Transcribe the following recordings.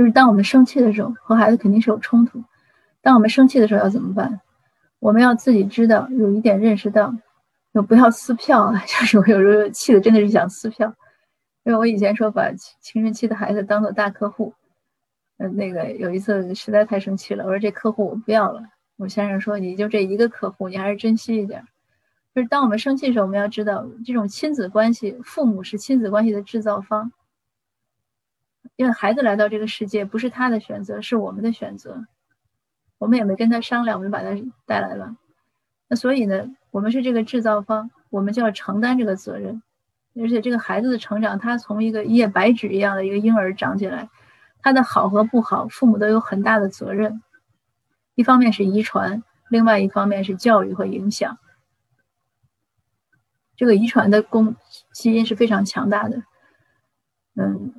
就是当我们生气的时候，和孩子肯定是有冲突。当我们生气的时候要怎么办？我们要自己知道，有一点认识到，就不要撕票啊！就是我有时候气的真的是想撕票，因为我以前说把青春期的孩子当做大客户，嗯，那个有一次实在太生气了，我说这客户我不要了。我先生说你就这一个客户，你还是珍惜一点。就是当我们生气的时候，我们要知道，这种亲子关系，父母是亲子关系的制造方，因为孩子来到这个世界不是他的选择，是我们的选择。我们也没跟他商量，我们把他带来了。那所以呢，我们是这个制造方，我们就要承担这个责任。而且这个孩子的成长，他从一个一页白纸一样的一个婴儿长起来，他的好和不好，父母都有很大的责任。一方面是遗传，另外一方面是教育和影响。这个遗传的功基因是非常强大的。嗯，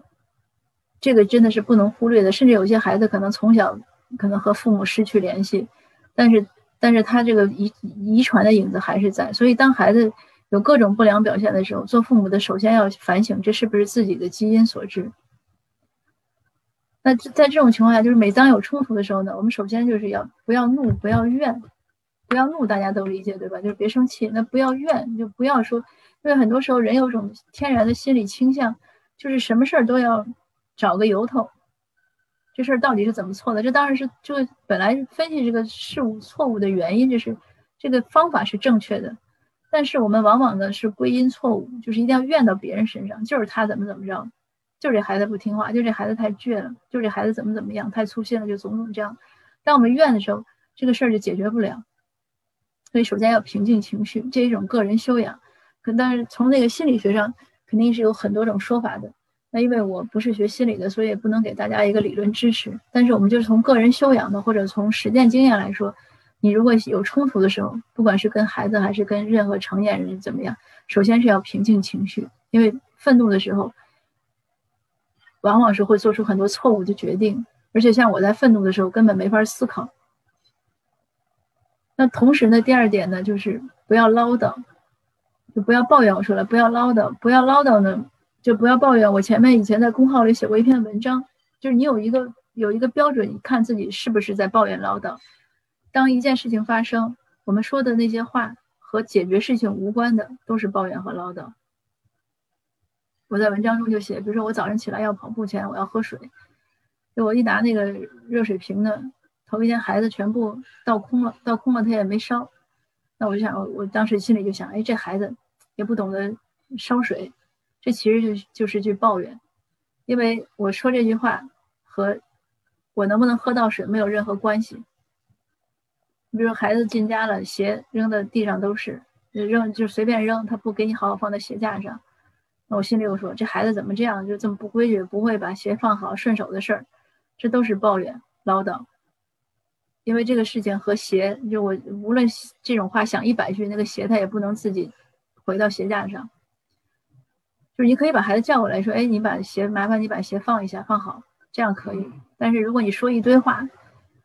这个真的是不能忽略的。甚至有些孩子可能从小。可能和父母失去联系，但是，但是他这个遗遗传的影子还是在。所以，当孩子有各种不良表现的时候，做父母的首先要反省，这是不是自己的基因所致。那在这种情况下，就是每当有冲突的时候呢，我们首先就是要不要怒，不要怨，不要怒，大家都理解对吧？就是别生气，那不要怨，就不要说，因为很多时候人有种天然的心理倾向，就是什么事儿都要找个由头。这事儿到底是怎么错的？这当然是就本来分析这个事物错误的原因，就是这个方法是正确的，但是我们往往呢是归因错误，就是一定要怨到别人身上，就是他怎么怎么着，就这孩子不听话，就这孩子太倔了，就这孩子怎么怎么样，太粗心了，就总总这样。当我们怨的时候，这个事儿就解决不了。所以首先要平静情绪，这一种个人修养。可但是从那个心理学上，肯定是有很多种说法的。那因为我不是学心理的，所以也不能给大家一个理论支持。但是我们就是从个人修养的或者从实践经验来说，你如果有冲突的时候，不管是跟孩子还是跟任何成年人怎么样，首先是要平静情绪，因为愤怒的时候，往往是会做出很多错误的决定，而且像我在愤怒的时候根本没法思考。那同时呢，第二点呢，就是不要唠叨，就不要抱怨。我说了，不要唠叨，不要唠叨呢。就不要抱怨。我前面以前在公号里写过一篇文章，就是你有一个有一个标准，你看自己是不是在抱怨唠叨。当一件事情发生，我们说的那些话和解决事情无关的，都是抱怨和唠叨。我在文章中就写，比如说我早上起来要跑步前，我要喝水，就我一拿那个热水瓶呢，头一天孩子全部倒空了，倒空了他也没烧，那我就想，我当时心里就想，哎，这孩子也不懂得烧水。这其实就就是句抱怨，因为我说这句话和我能不能喝到水没有任何关系。你比如说孩子进家了，鞋扔的地上都是，扔就随便扔，他不给你好好放在鞋架上，那我心里又说这孩子怎么这样，就这么不规矩，不会把鞋放好顺手的事儿，这都是抱怨唠叨。因为这个事情和鞋，就我无论这种话想一百句，那个鞋他也不能自己回到鞋架上。就是你可以把孩子叫过来说：“哎，你把鞋麻烦你把鞋放一下，放好，这样可以。但是如果你说一堆话，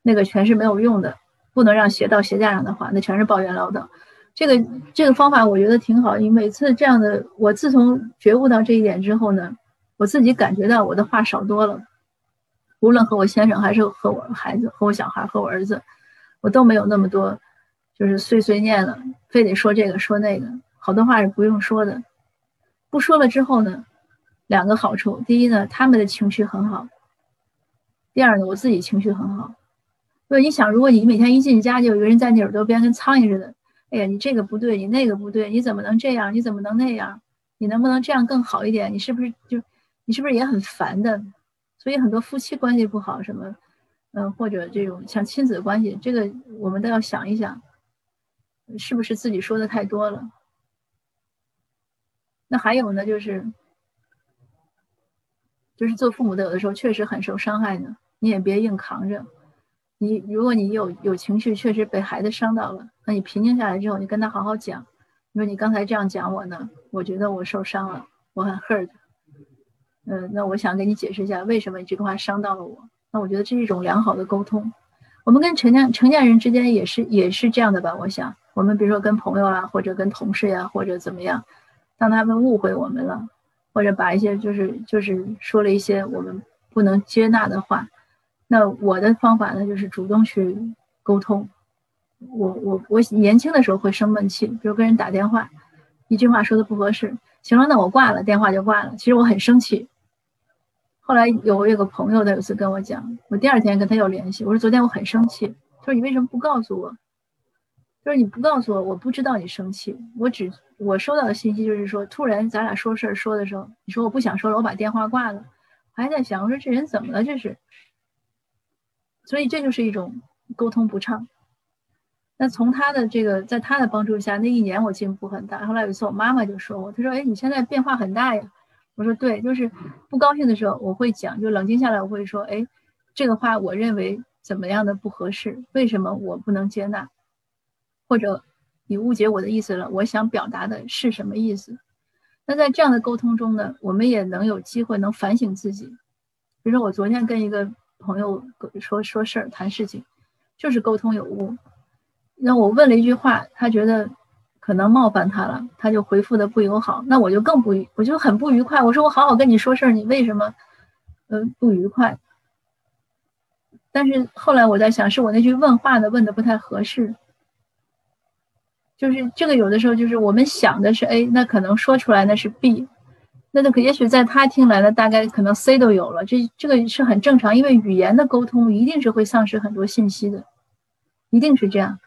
那个全是没有用的，不能让鞋到鞋架上的话，那全是抱怨唠叨。这个这个方法我觉得挺好。你每次这样的，我自从觉悟到这一点之后呢，我自己感觉到我的话少多了。无论和我先生，还是和我孩子、和我小孩、和我儿子，我都没有那么多就是碎碎念了，非得说这个说那个，好多话是不用说的。”不说了之后呢，两个好处。第一呢，他们的情绪很好；第二呢，我自己情绪很好。因为你想，如果你每天一进家就有个人在你耳朵边跟苍蝇似的，哎呀，你这个不对，你那个不对，你怎么能这样？你怎么能那样？你能不能这样更好一点？你是不是就你是不是也很烦的？所以很多夫妻关系不好，什么嗯，或者这种像亲子关系，这个我们都要想一想，是不是自己说的太多了？那还有呢，就是，就是做父母的有的时候确实很受伤害呢。你也别硬扛着，你如果你有有情绪，确实被孩子伤到了，那你平静下来之后，你跟他好好讲。你说你刚才这样讲我呢，我觉得我受伤了，我很 hurt。嗯，那我想给你解释一下，为什么你这个话伤到了我？那我觉得这是一种良好的沟通。我们跟成年成年人之间也是也是这样的吧？我想，我们比如说跟朋友啊，或者跟同事呀，或者怎么样。当他们误会我们了，或者把一些就是就是说了一些我们不能接纳的话，那我的方法呢就是主动去沟通。我我我年轻的时候会生闷气，比如跟人打电话，一句话说的不合适，行了，那我挂了，电话就挂了。其实我很生气。后来有有个朋友，他有次跟我讲，我第二天跟他有联系，我说昨天我很生气，他说你为什么不告诉我？就是你不告诉我，我不知道你生气，我只我收到的信息就是说，突然咱俩说事儿说的时候，你说我不想说了，我把电话挂了，还在想我说这人怎么了这是？所以这就是一种沟通不畅。那从他的这个，在他的帮助下，那一年我进步很大。后来有一次，我妈妈就说我，她说：“哎，你现在变化很大呀。”我说：“对，就是不高兴的时候，我会讲，就冷静下来，我会说：‘哎，这个话我认为怎么样的不合适？为什么我不能接纳？或者你误解我的意思了？我想表达的是什么意思？’那在这样的沟通中呢，我们也能有机会能反省自己。比如说，我昨天跟一个朋友说说事儿、谈事情，就是沟通有误。”那我问了一句话，他觉得可能冒犯他了，他就回复的不友好，那我就更不，我就很不愉快。我说我好好跟你说事儿，你为什么，呃，不愉快？但是后来我在想，是我那句问话的问的不太合适，就是这个有的时候就是我们想的是 A，那可能说出来那是 B，那那可也许在他听来呢，大概可能 C 都有了，这这个是很正常，因为语言的沟通一定是会丧失很多信息的，一定是这样。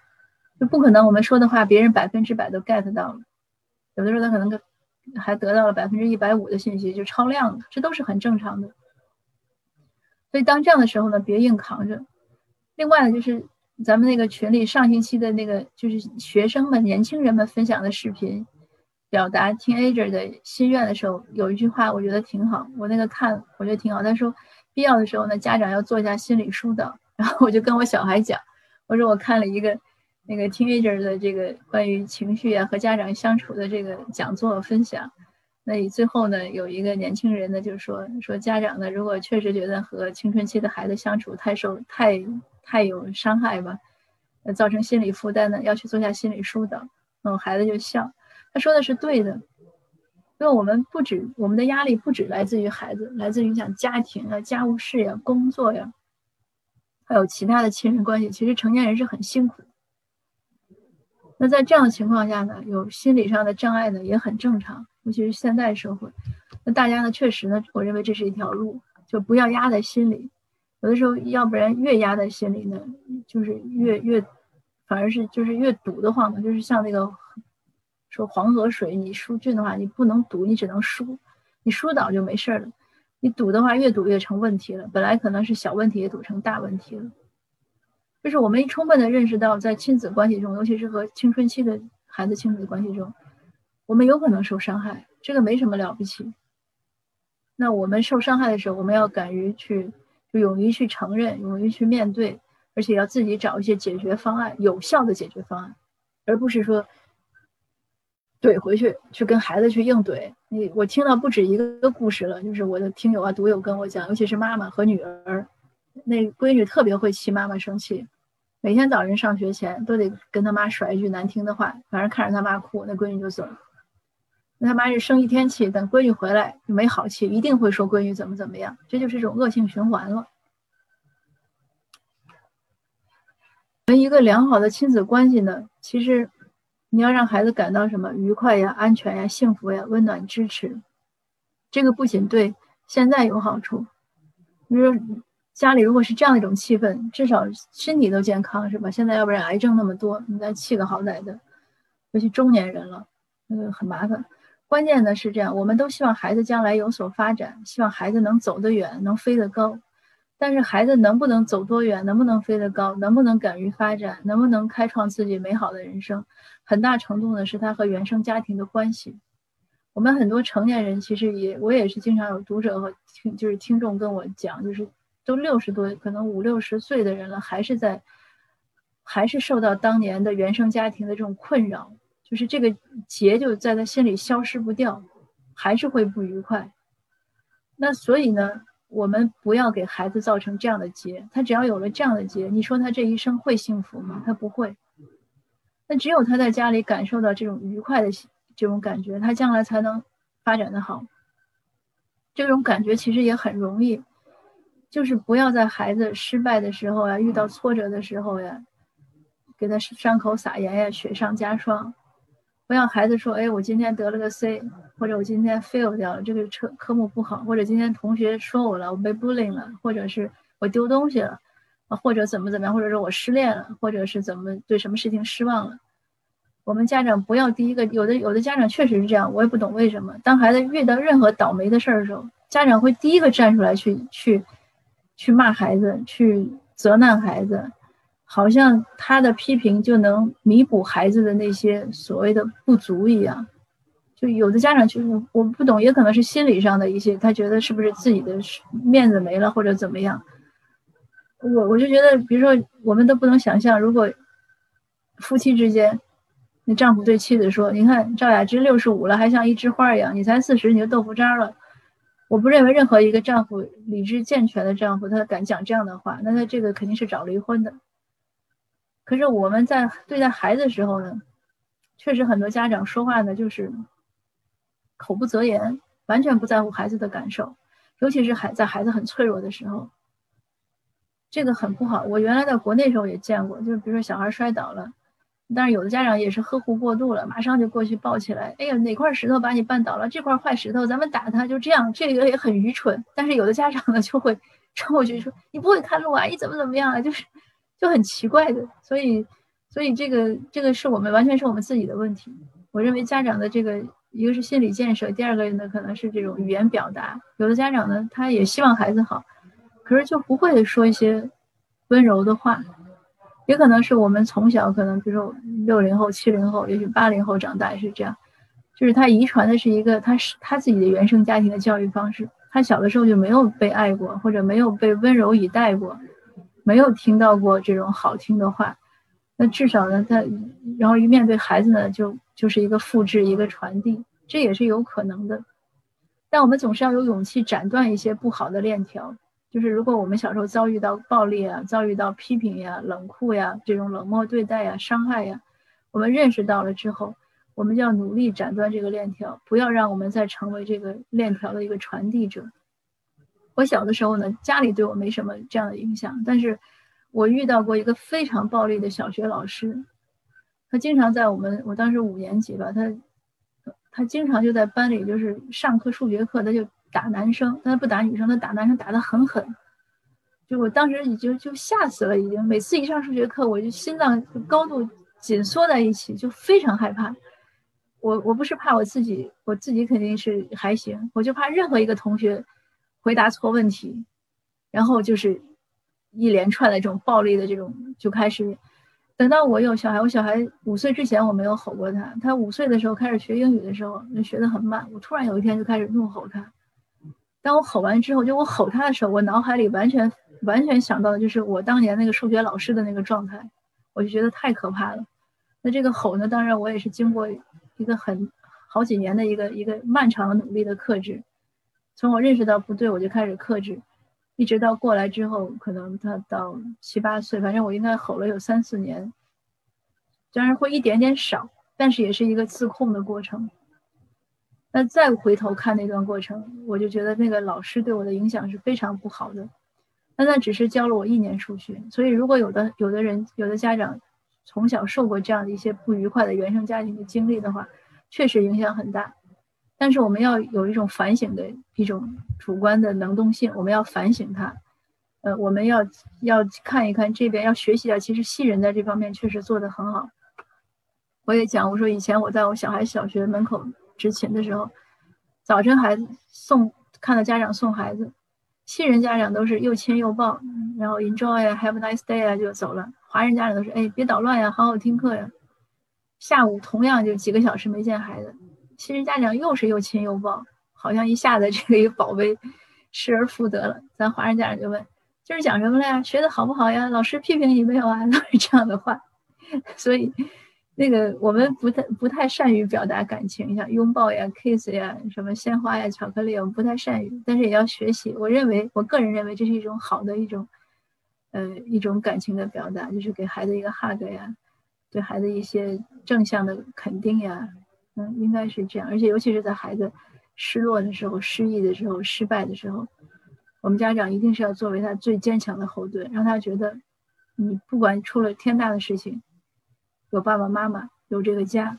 就不可能，我们说的话别人百分之百都 get 到了，有的时候他可能还得到了百分之一百五的信息，就超量了，这都是很正常的。所以当这样的时候呢，别硬扛着。另外呢，就是咱们那个群里上星期的那个，就是学生们、年轻人们分享的视频，表达 teenager 的心愿的时候，有一句话我觉得挺好，我那个看我觉得挺好。他说，必要的时候呢，家长要做一下心理疏导。然后我就跟我小孩讲，我说我看了一个。那个 teenager 的这个关于情绪啊和家长相处的这个讲座分享，那最后呢有一个年轻人呢就说说家长呢如果确实觉得和青春期的孩子相处太受太太有伤害吧，造成心理负担呢要去做下心理疏导。嗯，孩子就笑，他说的是对的，因为我们不止我们的压力不止来自于孩子，来自于像家庭啊、家务事呀、工作呀，还有其他的亲人关系。其实成年人是很辛苦。那在这样的情况下呢，有心理上的障碍呢也很正常，尤其是现代社会。那大家呢，确实呢，我认为这是一条路，就不要压在心里。有的时候，要不然越压在心里呢，就是越越，反而是就是越堵得慌嘛。就是像那个说黄河水，你疏浚的话，你不能堵，你只能疏，你疏导就没事了。你堵的话，越堵越成问题了。本来可能是小问题，也堵成大问题了。就是我们充分的认识到，在亲子关系中，尤其是和青春期的孩子亲子关系中，我们有可能受伤害，这个没什么了不起。那我们受伤害的时候，我们要敢于去，就勇于去承认，勇于去面对，而且要自己找一些解决方案，有效的解决方案，而不是说怼回去，去跟孩子去硬怼。你我听到不止一个故事了，就是我的听友啊、读友跟我讲，尤其是妈妈和女儿。那闺女特别会气妈妈生气，每天早晨上学前都得跟他妈甩一句难听的话，反正看着他妈哭，那闺女就走了。那他妈是生一天气，等闺女回来就没好气，一定会说闺女怎么怎么样，这就是一种恶性循环了。一个良好的亲子关系呢，其实你要让孩子感到什么愉快呀、安全呀、幸福呀、温暖支持，这个不仅对现在有好处，你说。家里如果是这样一种气氛，至少身体都健康，是吧？现在要不然癌症那么多，你再气个好歹的，尤其中年人了，那个很麻烦。关键的是这样，我们都希望孩子将来有所发展，希望孩子能走得远，能飞得高。但是孩子能不能走多远，能不能飞得高，能不能敢于发展，能不能开创自己美好的人生，很大程度呢是他和原生家庭的关系。我们很多成年人其实也，我也是经常有读者和听，就是听众跟我讲，就是。都六十多，可能五六十岁的人了，还是在，还是受到当年的原生家庭的这种困扰，就是这个结就在他心里消失不掉，还是会不愉快。那所以呢，我们不要给孩子造成这样的结，他只要有了这样的结，你说他这一生会幸福吗？他不会。那只有他在家里感受到这种愉快的这种感觉，他将来才能发展的好。这种感觉其实也很容易。就是不要在孩子失败的时候呀，遇到挫折的时候呀，给他伤口撒盐呀，雪上加霜。不要孩子说，哎，我今天得了个 C，或者我今天 fail 掉了这个车科目不好，或者今天同学说我了，我被 bullying 了，或者是我丢东西了，或者怎么怎么样，或者说我失恋了，或者是怎么对什么事情失望了。我们家长不要第一个，有的有的家长确实是这样，我也不懂为什么。当孩子遇到任何倒霉的事儿的时候，家长会第一个站出来去去。去骂孩子，去责难孩子，好像他的批评就能弥补孩子的那些所谓的不足一样。就有的家长就是我不懂，也可能是心理上的一些，他觉得是不是自己的面子没了或者怎么样。我我就觉得，比如说我们都不能想象，如果夫妻之间，那丈夫对妻子说：“你看赵雅芝六十五了，还像一枝花一样，你才四十你就豆腐渣了。”我不认为任何一个丈夫理智健全的丈夫，他敢讲这样的话，那他这个肯定是找离婚的。可是我们在对待孩子的时候呢，确实很多家长说话呢就是口不择言，完全不在乎孩子的感受，尤其是孩在孩子很脆弱的时候，这个很不好。我原来在国内时候也见过，就是比如说小孩摔倒了。但是有的家长也是呵护过度了，马上就过去抱起来。哎呀，哪块石头把你绊倒了？这块坏石头，咱们打他，就这样，这个也很愚蠢。但是有的家长呢，就会 冲过去说：“你不会看路啊？你怎么怎么样啊？”就是就很奇怪的。所以，所以这个这个是我们完全是我们自己的问题。我认为家长的这个一个是心理建设，第二个呢可能是这种语言表达。有的家长呢，他也希望孩子好，可是就不会说一些温柔的话。也可能是我们从小可能，比如说六零后、七零后，也许八零后长大也是这样，就是他遗传的是一个他是他自己的原生家庭的教育方式，他小的时候就没有被爱过，或者没有被温柔以待过，没有听到过这种好听的话，那至少呢，他然后一面对孩子呢，就就是一个复制，一个传递，这也是有可能的，但我们总是要有勇气斩断一些不好的链条。就是如果我们小时候遭遇到暴力啊，遭遇到批评呀、冷酷呀、这种冷漠对待呀、伤害呀，我们认识到了之后，我们就要努力斩断这个链条，不要让我们再成为这个链条的一个传递者。我小的时候呢，家里对我没什么这样的影响，但是我遇到过一个非常暴力的小学老师，他经常在我们，我当时五年级吧，他他经常就在班里，就是上课数学课，他就。打男生，他不打女生，他打男生打得很狠，就我当时已经就吓死了，已经每次一上数学课，我就心脏高度紧缩在一起，就非常害怕。我我不是怕我自己，我自己肯定是还行，我就怕任何一个同学回答错问题，然后就是一连串的这种暴力的这种就开始。等到我有小孩，我小孩五岁之前我没有吼过他，他五岁的时候开始学英语的时候，就学得很慢，我突然有一天就开始怒吼他。当我吼完之后，就我吼他的时候，我脑海里完全完全想到的就是我当年那个数学老师的那个状态，我就觉得太可怕了。那这个吼呢，当然我也是经过一个很好几年的一个一个漫长的努力的克制。从我认识到不对，我就开始克制，一直到过来之后，可能他到七八岁，反正我应该吼了有三四年，当然会一点点少，但是也是一个自控的过程。那再回头看那段过程，我就觉得那个老师对我的影响是非常不好的。那他只是教了我一年数学，所以如果有的有的人有的家长从小受过这样的一些不愉快的原生家庭的经历的话，确实影响很大。但是我们要有一种反省的一种主观的能动性，我们要反省他。呃，我们要要看一看这边，要学习一下。其实西人在这方面确实做得很好。我也讲，我说以前我在我小孩小学门口。执勤的时候，早晨孩子送看到家长送孩子，新人家长都是又亲又抱，然后 enjoy 啊，have a nice day 啊就走了。华人家长都是哎别捣乱呀，好好听课呀。下午同样就几个小时没见孩子，其实家长又是又亲又抱，好像一下子这个一个宝贝失而复得了。咱华人家长就问今儿讲什么了呀？学的好不好呀？老师批评你没有啊？都是这样的话，所以。那个我们不太不太善于表达感情，像拥抱呀、kiss 呀、什么鲜花呀、巧克力，我们不太善于，但是也要学习。我认为，我个人认为这是一种好的一种，呃，一种感情的表达，就是给孩子一个 hug 呀，对孩子一些正向的肯定呀，嗯，应该是这样。而且尤其是在孩子失落的时候、失意的时候、失败的时候，我们家长一定是要作为他最坚强的后盾，让他觉得，你不管出了天大的事情，有爸爸妈妈，有这个家。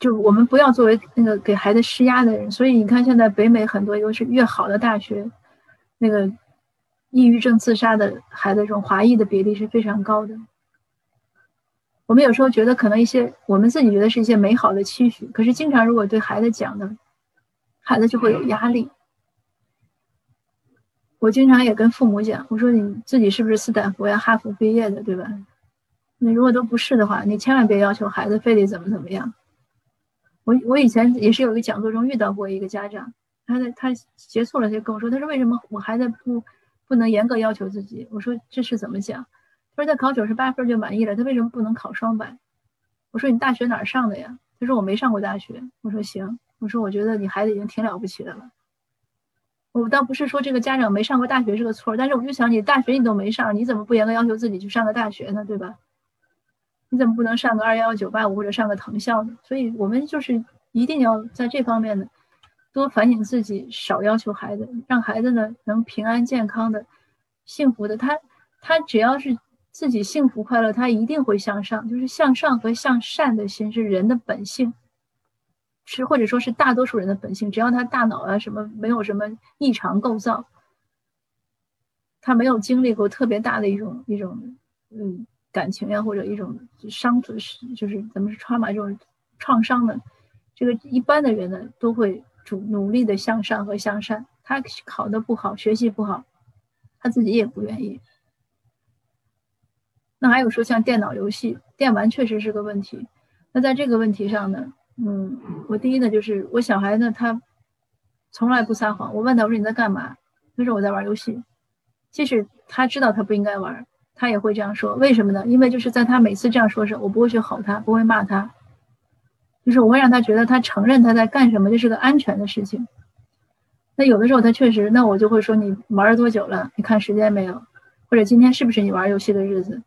就我们不要作为那个给孩子施压的人。所以你看，现在北美很多尤其是越好的大学，那个抑郁症自杀的孩子，这种华裔的比例是非常高的。我们有时候觉得可能一些我们自己觉得是一些美好的期许，可是经常如果对孩子讲的，孩子就会有压力。我经常也跟父母讲，我说你自己是不是斯坦福呀、哈佛毕业的，对吧？你如果都不是的话，你千万别要求孩子非得怎么怎么样。我我以前也是有一个讲座中遇到过一个家长，他在他结束了，就跟我说，他说为什么我孩子不不能严格要求自己？我说这是怎么讲？他说他考九十八分就满意了，他为什么不能考双百？我说你大学哪儿上的呀？他说我没上过大学。我说行，我说我觉得你孩子已经挺了不起的了。我倒不是说这个家长没上过大学是个错，但是我就想你大学你都没上，你怎么不严格要求自己去上个大学呢？对吧？你怎么不能上个二幺幺九八五或者上个藤校呢？所以我们就是一定要在这方面呢多反省自己，少要求孩子，让孩子呢能平安健康的、幸福的。他他只要是自己幸福快乐，他一定会向上。就是向上和向善的心是人的本性。是或者说是大多数人的本性，只要他大脑啊什么没有什么异常构造，他没有经历过特别大的一种一种嗯感情呀或者一种伤就是就是怎么是 trauma 这种创伤的，这个一般的人呢都会主努力的向上和向善。他考的不好，学习不好，他自己也不愿意。那还有说像电脑游戏，电玩确实是个问题。那在这个问题上呢？嗯，我第一呢，就是我小孩呢，他从来不撒谎。我问他，我说你在干嘛？他说我在玩游戏。即使他知道他不应该玩，他也会这样说。为什么呢？因为就是在他每次这样说时，我不会去吼他，不会骂他，就是我会让他觉得他承认他在干什么，这是个安全的事情。那有的时候他确实，那我就会说你玩了多久了？你看时间没有？或者今天是不是你玩游戏的日子？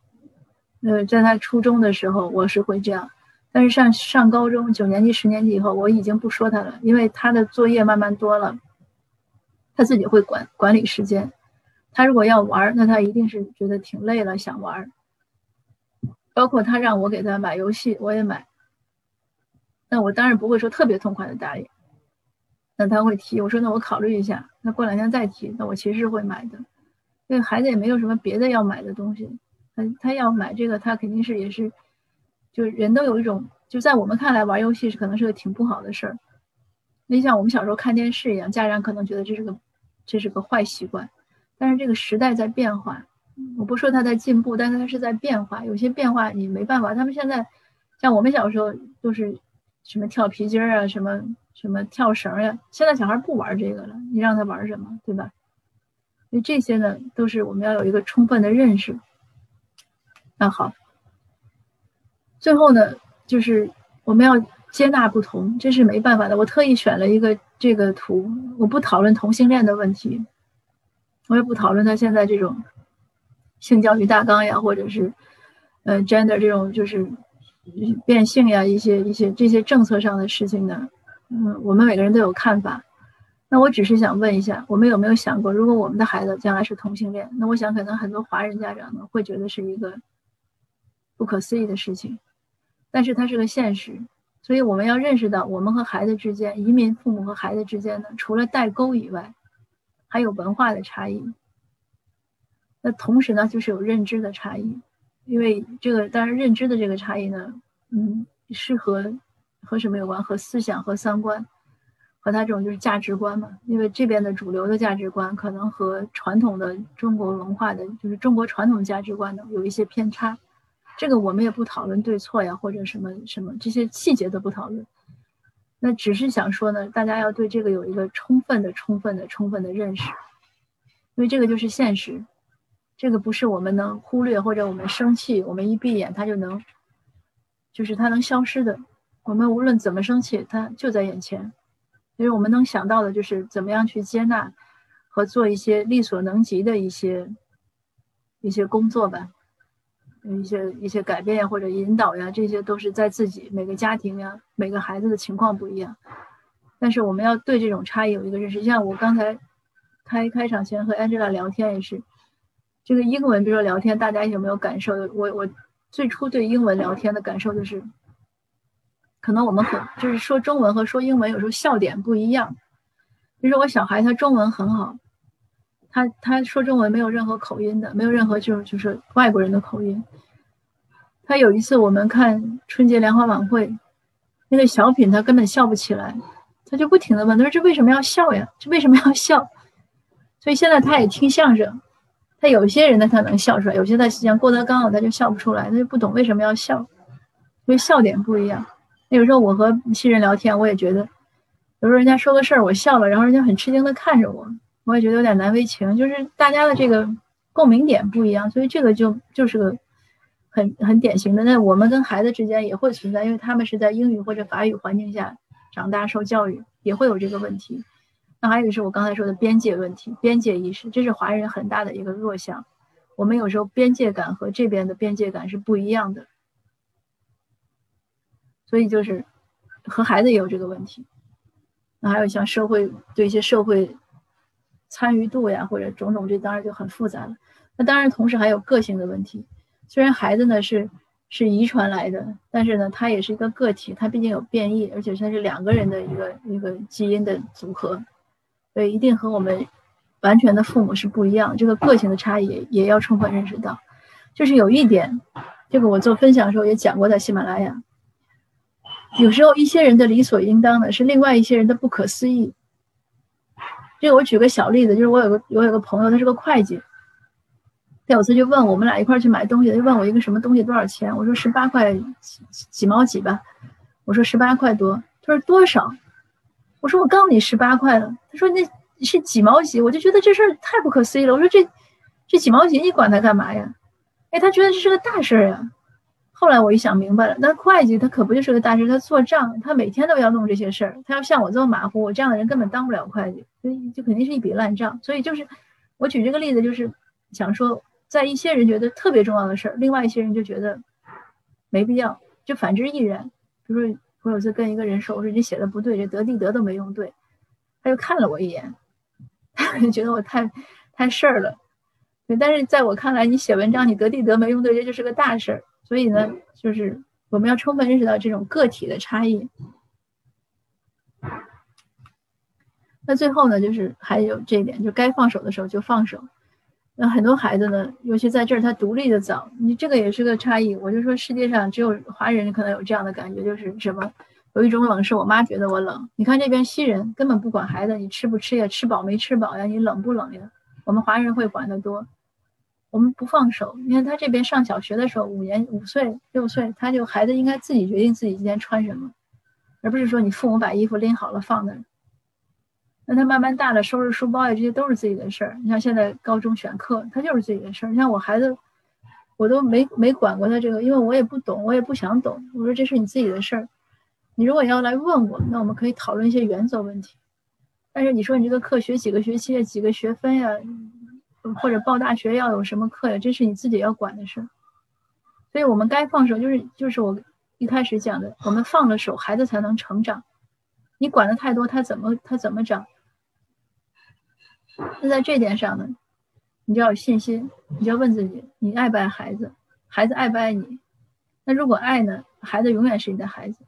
呃，在他初中的时候，我是会这样。但是上上高中九年级、十年级以后，我已经不说他了，因为他的作业慢慢多了，他自己会管管理时间。他如果要玩，那他一定是觉得挺累了，想玩。包括他让我给他买游戏，我也买。那我当然不会说特别痛快的答应。那他会提，我说那我考虑一下。那过两天再提，那我其实是会买的。因为孩子也没有什么别的要买的东西，他他要买这个，他肯定是也是。就是人都有一种，就在我们看来玩游戏是可能是个挺不好的事儿。那像我们小时候看电视一样，家长可能觉得这是个这是个坏习惯。但是这个时代在变化，我不说它在进步，但是它是在变化。有些变化你没办法。他们现在像我们小时候都是什么跳皮筋儿啊，什么什么跳绳呀，现在小孩不玩这个了，你让他玩什么，对吧？所以这些呢，都是我们要有一个充分的认识。那好。最后呢，就是我们要接纳不同，这是没办法的。我特意选了一个这个图，我不讨论同性恋的问题，我也不讨论他现在这种性教育大纲呀，或者是呃 gender 这种就是变性呀一些一些这些政策上的事情呢。嗯，我们每个人都有看法。那我只是想问一下，我们有没有想过，如果我们的孩子将来是同性恋，那我想可能很多华人家长呢会觉得是一个不可思议的事情。但是它是个现实，所以我们要认识到，我们和孩子之间，移民父母和孩子之间呢，除了代沟以外，还有文化的差异。那同时呢，就是有认知的差异，因为这个当然认知的这个差异呢，嗯，是和和什么有关？和思想和三观，和他这种就是价值观嘛。因为这边的主流的价值观可能和传统的中国文化的，就是中国传统价值观呢，有一些偏差。这个我们也不讨论对错呀，或者什么什么这些细节都不讨论。那只是想说呢，大家要对这个有一个充分的、充分的、充分的认识，因为这个就是现实，这个不是我们能忽略或者我们生气，我们一闭眼它就能，就是它能消失的。我们无论怎么生气，它就在眼前，所以我们能想到的就是怎么样去接纳和做一些力所能及的一些一些工作吧。一些一些改变，或者引导呀，这些都是在自己每个家庭呀，每个孩子的情况不一样。但是我们要对这种差异有一个认识。像我刚才开开场前和 Angela 聊天也是，这个英文比如说聊天，大家有没有感受？我我最初对英文聊天的感受就是，可能我们很就是说中文和说英文有时候笑点不一样。比如说我小孩他中文很好，他他说中文没有任何口音的，没有任何就是就是外国人的口音。他有一次我们看春节联欢晚会，那个小品他根本笑不起来。他就不停的问，他说：“这为什么要笑呀？这为什么要笑？”所以现在他也听相声，他有些人呢他能笑出来，有些他像郭德纲他就笑不出来，他就不懂为什么要笑，因为笑点不一样。有时候我和新人聊天，我也觉得，有时候人家说个事儿我笑了，然后人家很吃惊的看着我，我也觉得有点难为情。就是大家的这个共鸣点不一样，所以这个就就是个很很典型的。那我们跟孩子之间也会存在，因为他们是在英语或者法语环境下。长大受教育也会有这个问题，那还有就是我刚才说的边界问题、边界意识，这是华人很大的一个弱项。我们有时候边界感和这边的边界感是不一样的，所以就是和孩子也有这个问题。那还有像社会对一些社会参与度呀，或者种种，这当然就很复杂了。那当然同时还有个性的问题，虽然孩子呢是。是遗传来的，但是呢，他也是一个个体，他毕竟有变异，而且他是两个人的一个一个基因的组合，所以一定和我们完全的父母是不一样。这个个性的差异也要充分认识到。就是有一点，这个我做分享的时候也讲过，在喜马拉雅，有时候一些人的理所应当的是另外一些人的不可思议。这个我举个小例子，就是我有个我有个朋友，他是个会计。他有次就问我们俩一块去买东西，就问我一个什么东西多少钱？我说十八块几几毛几吧。我说十八块多。他说多少？我说我告诉你十八块了。他说那是几毛几？我就觉得这事儿太不可思议了。我说这这几毛几你管它干嘛呀？哎，他觉得这是个大事儿呀。后来我一想明白了，那会计他可不就是个大事？他做账，他每天都要弄这些事儿。他要像我这么马虎，我这样的人根本当不了会计，所以就肯定是一笔烂账。所以就是我举这个例子，就是想说。在一些人觉得特别重要的事儿，另外一些人就觉得没必要，就反之亦然。比如说，我有次跟一个人说：“我说你写的不对，这得地得都没用对。”他就看了我一眼，他就觉得我太太事儿了。但是在我看来，你写文章你得地得没用对，这就是个大事儿。所以呢，就是我们要充分认识到这种个体的差异。那最后呢，就是还有这一点，就该放手的时候就放手。那很多孩子呢，尤其在这儿，他独立的早，你这个也是个差异。我就说，世界上只有华人可能有这样的感觉，就是什么，有一种冷是我妈觉得我冷。你看这边西人根本不管孩子，你吃不吃呀，吃饱没吃饱呀，你冷不冷呀？我们华人会管得多，我们不放手。你看他这边上小学的时候，五年五岁六岁，他就孩子应该自己决定自己今天穿什么，而不是说你父母把衣服拎好了放那儿。那他慢慢大了，收拾书包呀，这些都是自己的事儿。你像现在高中选课，他就是自己的事儿。你像我孩子，我都没没管过他这个，因为我也不懂，我也不想懂。我说这是你自己的事儿，你如果要来问我，那我们可以讨论一些原则问题。但是你说你这个课学几个学期、几个学分呀，或者报大学要有什么课呀，这是你自己要管的事。所以我们该放手，就是就是我一开始讲的，我们放了手，孩子才能成长。你管的太多，他怎么他怎么长？那在这点上呢，你就要有信心，你就要问自己：你爱不爱孩子？孩子爱不爱你？那如果爱呢？孩子永远是你的孩子，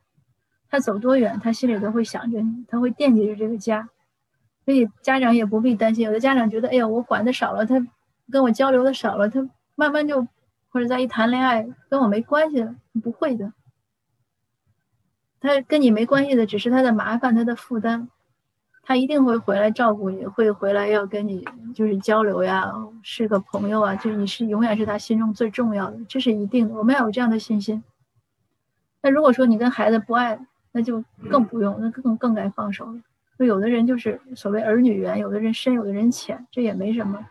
他走多远，他心里都会想着你，他会惦记着这个家。所以家长也不必担心。有的家长觉得：哎呀，我管的少了，他跟我交流的少了，他慢慢就或者再一谈恋爱跟我没关系了。不会的，他跟你没关系的，只是他的麻烦，他的负担。他一定会回来照顾你，会回来要跟你就是交流呀，是个朋友啊，就你是永远是他心中最重要的，这是一定的。我们要有这样的信心。那如果说你跟孩子不爱，那就更不用，那更更该放手了。就有的人就是所谓儿女缘，有的人深，有的人浅，这也没什么。